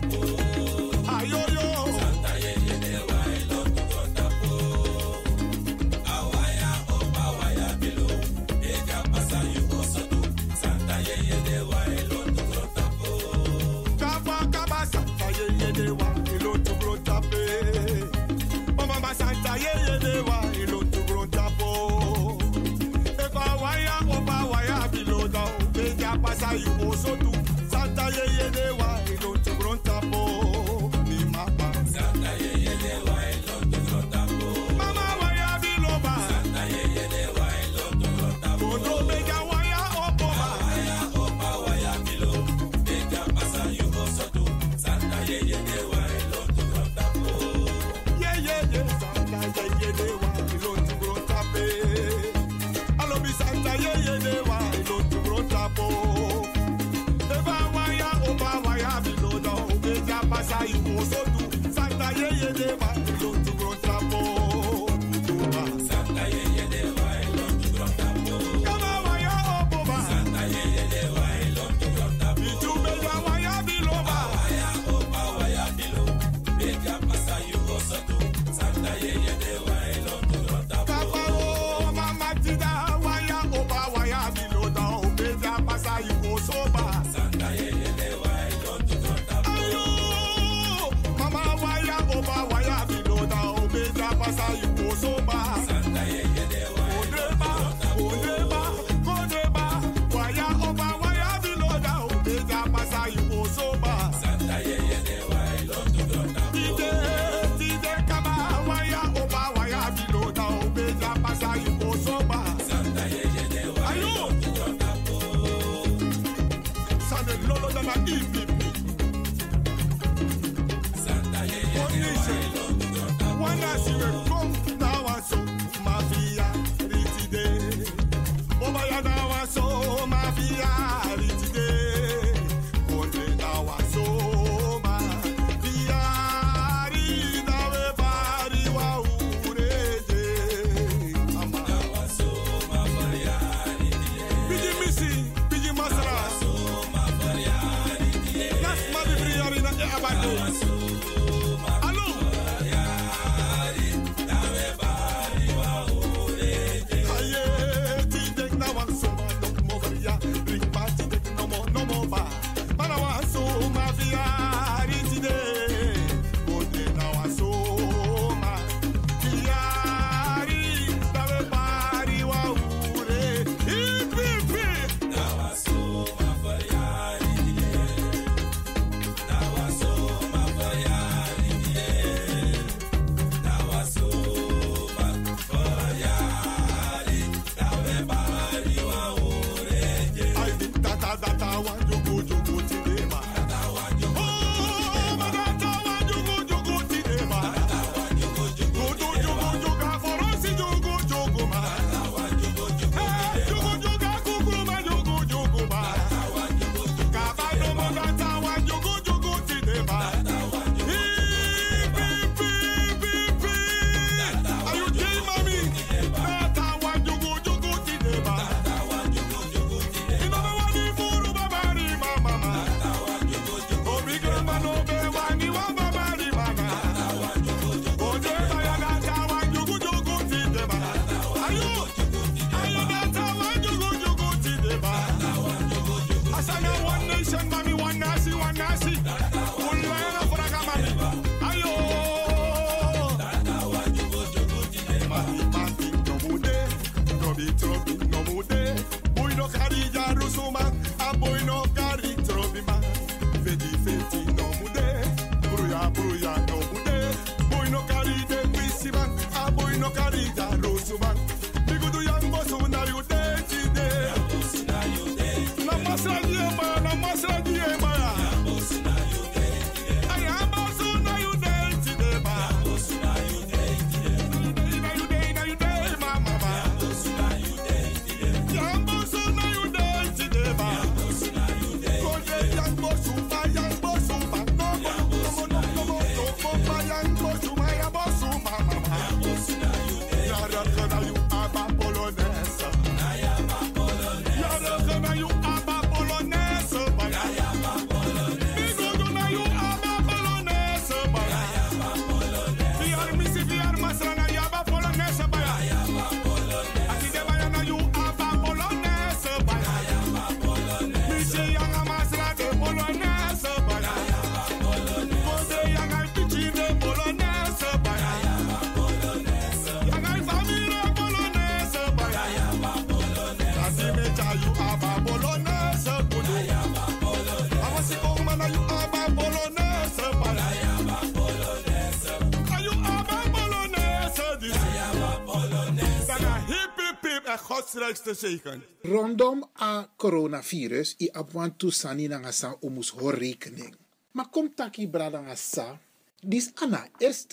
Rijkste zegen. Rondom a coronavirus i apwan tu sani na sa omus ho rekening. Maar kom taki brada nga sa, dis ana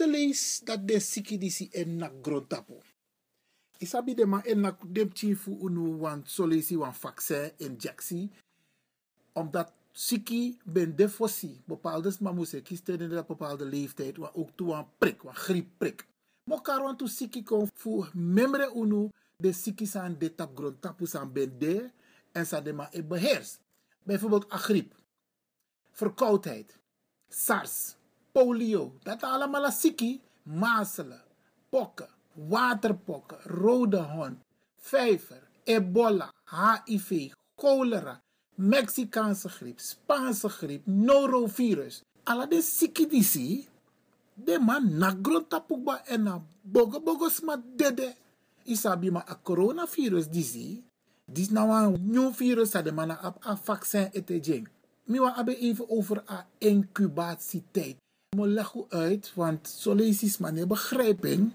lees dat de siki disi en na grontapo. Isabi de ma en na dem chifu unu wan solesi wan vaccin injectie, omdat siki ben defosi, bepaalde mamuse kisten in dat bepaalde leeftijd, wa ook toe een prik, een griepprik. Mokar wan tu siki kon fu memre unu de siki san de tap grontapu san ben de en sa de. Bijvoorbeeld a griep, verkoudheid, SARS, polio, dat allemaal siki, mazelen, pokken, waterpokken, rode hond, vijver, ebola, HIV, cholera, Mexicaanse griep, Spaanse griep, norovirus. Alla de siki disi, de man na grond en na bogo bogo sma dede. Isabi ma a coronavirus disi, dis nou een nieuw virus de man a, a vaccin ete jeng. Mi wa abe even over a incubatietijd. Mo leg uit, want solesis man begrijping.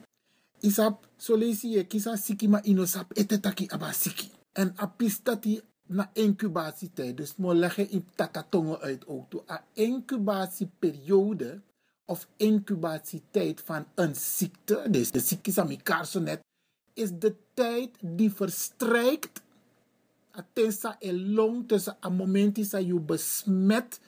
Isap solesi je kisa siki ma inosap ete taki aba siki. En apistati na incubatietijd. Dus mo leg in tatatongen uit ook toe. A incubatieperiode of incubatietijd van een ziekte, dus de ziekte is aan net, is de tijd die verstrijkt Atensa e long tussen een moment dat je besmet,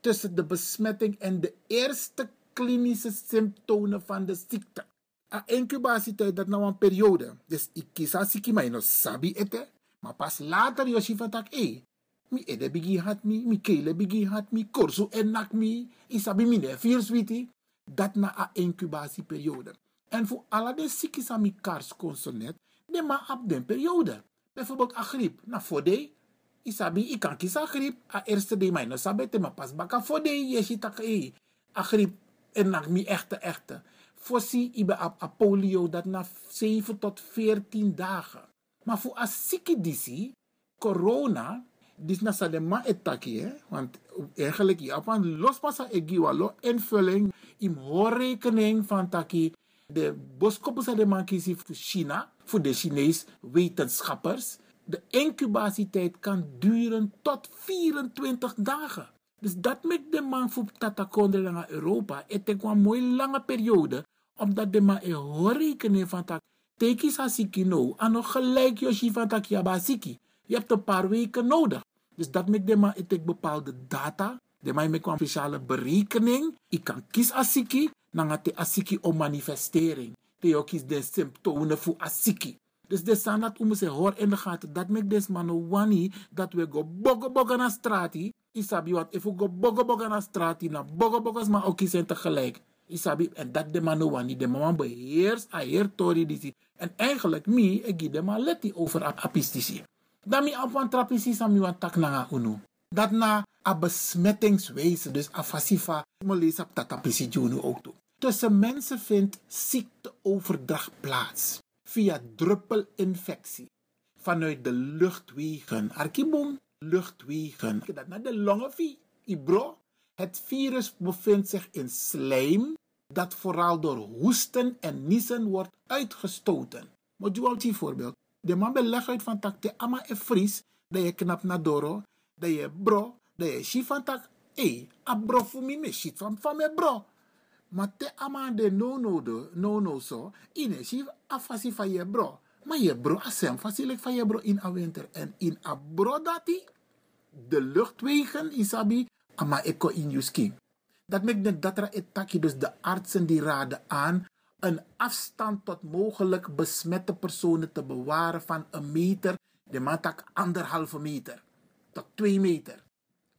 tussen de besmetting en de eerste klinische symptomen van de ziekte. Een incubatietijd dat nou een periode. Dus ik kies als ik maar sabi ete, maar pas later je tak eh. Mi ede bigi hat mi, mi kele bigi hat mi, korso en nak mi, isabi mi ne switi. Dat na een incubatieperiode. En voor alle de aan kars consonet, de ma op den periode. Bijvoorbeeld a griep. Na fode, isabi ik kan kiezen griep. A eerste de mij no sabe te ma pas baka fode je shitak e. A griep en nak mi echte echte. Fossi ibe a, a polio dat na 7 tot 14 dagen. Maar voor a siki disi, corona, dis na sa de ma want eigenlijk je van los pasa e giwalo invulling im hoorrekening van taki de boskoppen sa de man kiesi voor China, voor de Chinees wetenschappers. De incubatietijd kan duren tot 24 dagen. Dus dat maakt de man voor Tatakondre naar Europa. Het is een mooie lange periode, omdat de man een rekening van tak. Teki sa siki no, nog gelijk yoshi van tak yabasiki. Je hebt een paar weken nodig. Dus dat maakt de man het bepaalde data. De man met een speciale berekening. Ik kan kiezen asiki, dan gaat de asiki om manifestering. De ook kies de symptomen voor asiki. Dus de sanat om ze hoor in de gaten. Dat maakt des man wani dat we go bogo bogo na strati. Isabi wat, if we go bogo bogo na strati, na bogo bogo maar ook zijn tegelijk. Isabi, en dat de man wani, de man beheers a heer tori disi. En eigenlijk, mi, ik gi de over apistici. Dan mi een trapisi sami wan tak na unu. Dat na a besmettingswijze, dus a fasifa, mo lees op tatapisi junu ook toe. Tussen mensen vindt ziekteoverdracht plaats via druppelinfectie vanuit de luchtwegen. Arkibong, luchtwegen. Dat naar de longen via. Ibro. Het virus bevindt zich in slijm dat vooral door hoesten en niezen wordt uitgestoten. Moet je wel voorbeeld. De man beleg uit van tak te ama e fris, dat je knap na doro, dat je bro, dat je shit van tak, eh, a bro voor me shit van van me bro. Maar te ama de no no de, no no so, ine shit afasi van je bro. Maar je bro asem fasilik van je bro in a winter. En in a bro dati, de luchtwegen isabi, ama eko in je skin. Dat maakt net dat er etaki, dus de artsen die raden aan een afstand tot mogelijk besmette personen te bewaren van een meter, de matak anderhalve meter tot twee meter.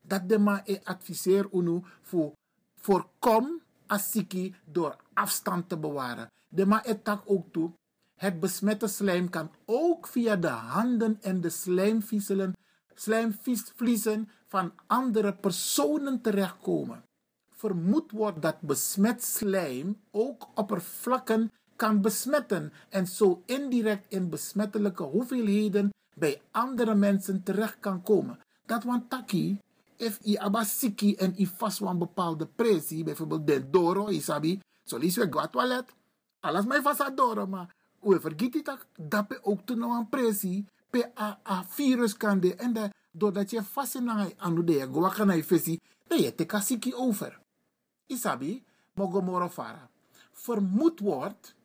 Dat de ma e adviseer unu voor voorkom asiki door afstand te bewaren. De ma etak ook toe. Het besmette slijm kan ook via de handen en de slijmvliezen van andere personen terechtkomen vermoed wordt dat besmet slijm ook oppervlakken kan besmetten en zo indirect in besmettelijke hoeveelheden bij andere mensen terecht kan komen. Dat want taki, if i abasiki en i een bepaalde pressie, bijvoorbeeld de doro, isabi, zo lies we gwa toilet, alles mij vast doro, maar we vergeten dat? Dat ook toen nog een pressie pe a, a virus kan de en de, doordat je vast in aan de je kan je visie dan je te kasiki over. Isabi mogomoro fara vermoed wordt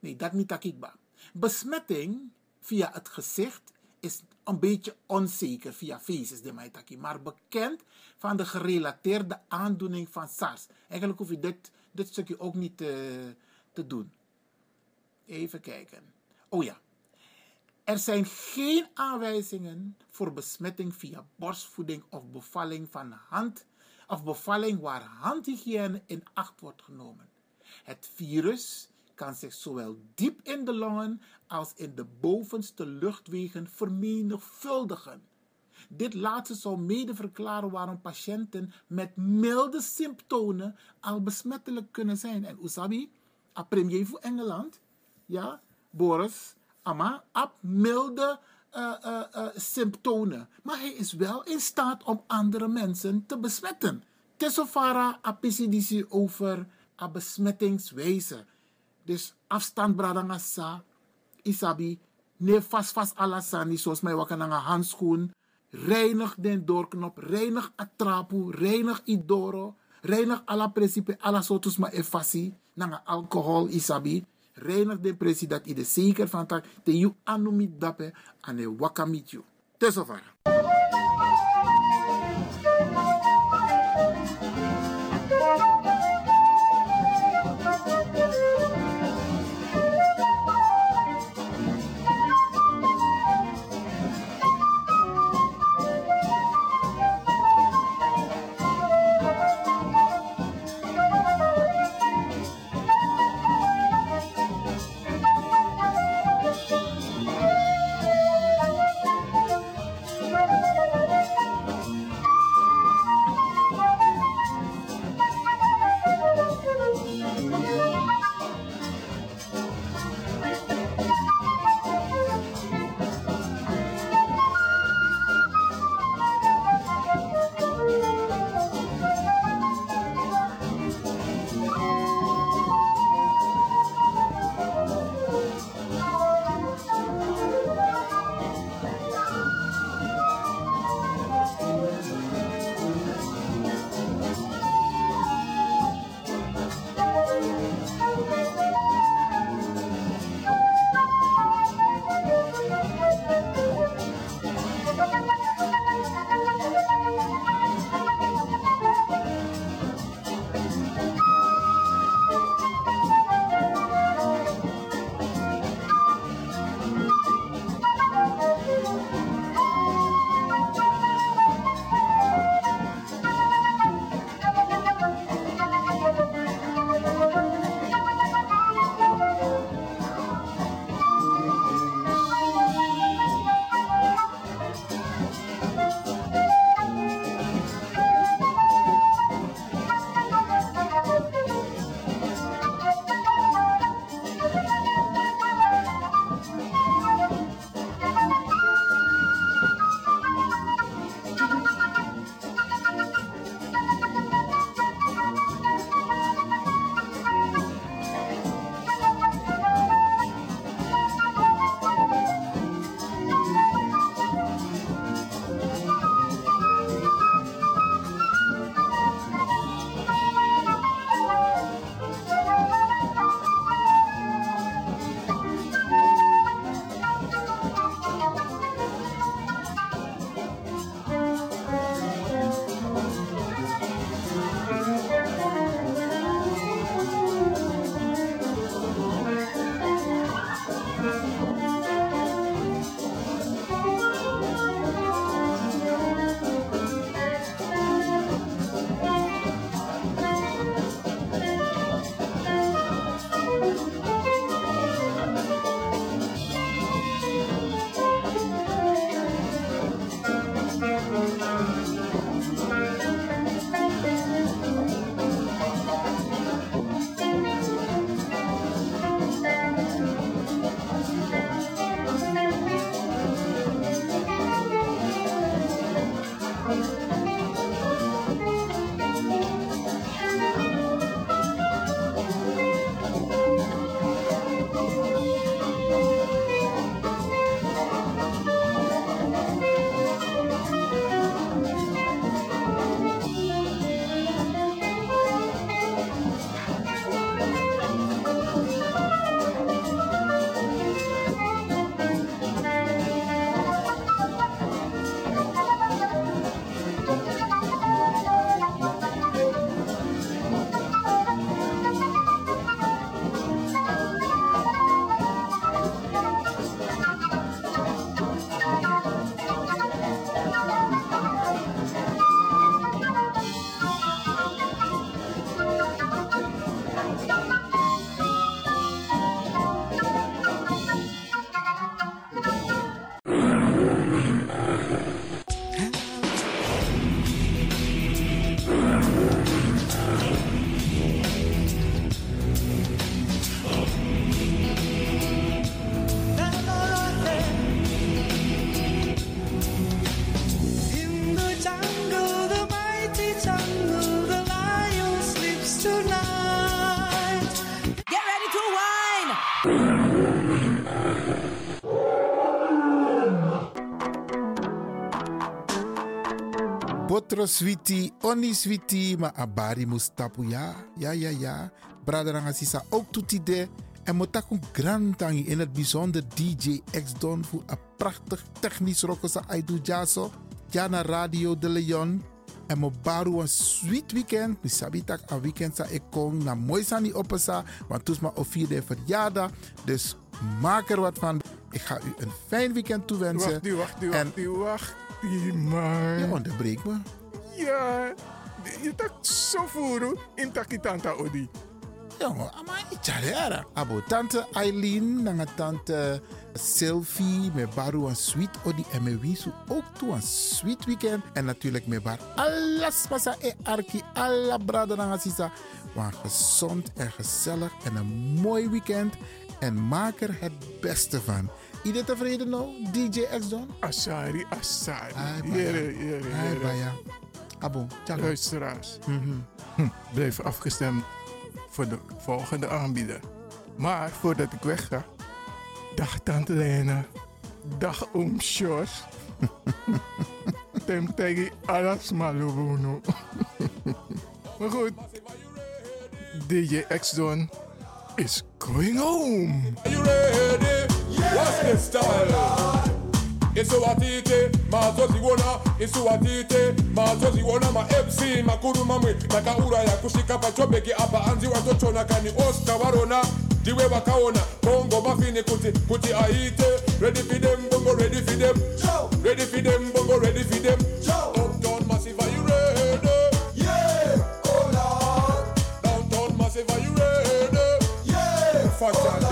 nee dat niet takikba besmetting via het gezicht is een beetje onzeker via feces de maitaki, maar bekend van de gerelateerde aandoening van SARS. Eigenlijk hoef je dit, dit stukje ook niet te, te doen. Even kijken. Oh ja. Er zijn geen aanwijzingen voor besmetting via borstvoeding of bevalling van hand of bevalling waar handhygiëne in acht wordt genomen. Het virus kan zich zowel diep in de longen als in de bovenste luchtwegen vermenigvuldigen. Dit laatste zou mede verklaren waarom patiënten met milde symptomen al besmettelijk kunnen zijn. En Usabi, a premier voor Engeland, ja, Boris, ama, ab milde uh, uh, uh, symptomen. Maar hij is wel in staat om andere mensen te besmetten. Tesofara apisidisi over a besmettingswijze. Dus afstand bradangasa, isabi, ne fast fast alasani, zoals mij wakananga handschoen. Reinig den doorknop, reinig atrapu, reinig idoro, reinig alla principe, alla sotus ma efasi, nanga alcohol isabi. Reinig den presi dat ide zeker van tak, te you anumit dape, ane wakamit you. Tesovara. Botro switi, oni switi, ma abari mustapu ya. Ja, ja, ja. Braderanga sisa ook toetide. En motakun grantangi in het bijzonder DJ X-Don voor een prachtig technisch rokosa Aidu Jaso. Ja naar Radio de Leon. En mo baru een sweet weekend. Mi sabi tak een weekend sa ik kom na mooi sani opesa. Want toes ma o vierde verjaardag. Dus maak er wat van. Ik ga u een fijn weekend toewensen. Wacht, die, wacht, En- wacht, die, wacht, die, man. Je onderbreekt me. Ja, je tak zo voeren in takitanta odi. Jongen, ama icharera. Abo tante Eileen, nanga tante Sylvie, me baru een sweet odi en me wisu ook toe een sweet weekend. En natuurlijk me bar alles pasa e arki, alla brada nanga sisa. Maar gezond en gezellig en een mooi weekend. En maak er het beste van. Iedereen tevreden nou, DJ X-Don? Asari, Asari. Ai, baya. Jere, jere, Abo, tjaka. Luisteraars, Mhm. hm, blijf afgestemd voor de volgende aanbieder. Maar voordat ik wegga, dag Tante Lena, dag Oom Sjors. Tem tegi alas malubuno. maar goed, DJ X-Don is going home. Are you ready? What's the style? Isuwatite mazoziwona isuwatite mazoziwona ma-fc makuru mamwe. Takauraya kusvika pachobheki apa. Anzi watotona kani oscar varona ndiwe vakaona bongo mafini kuti kuti aite. Ready for them bongo ready for them. Ready for them bongo ready for them. Uptown massive are you ready? Yeah! Oh lord downtown massive are you ready? Yeah! Fast This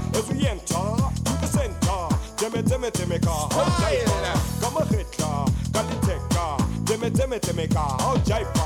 deme deme ka hot jive Comme Hitler, Kalitek ka Deme deme deme ka hot jive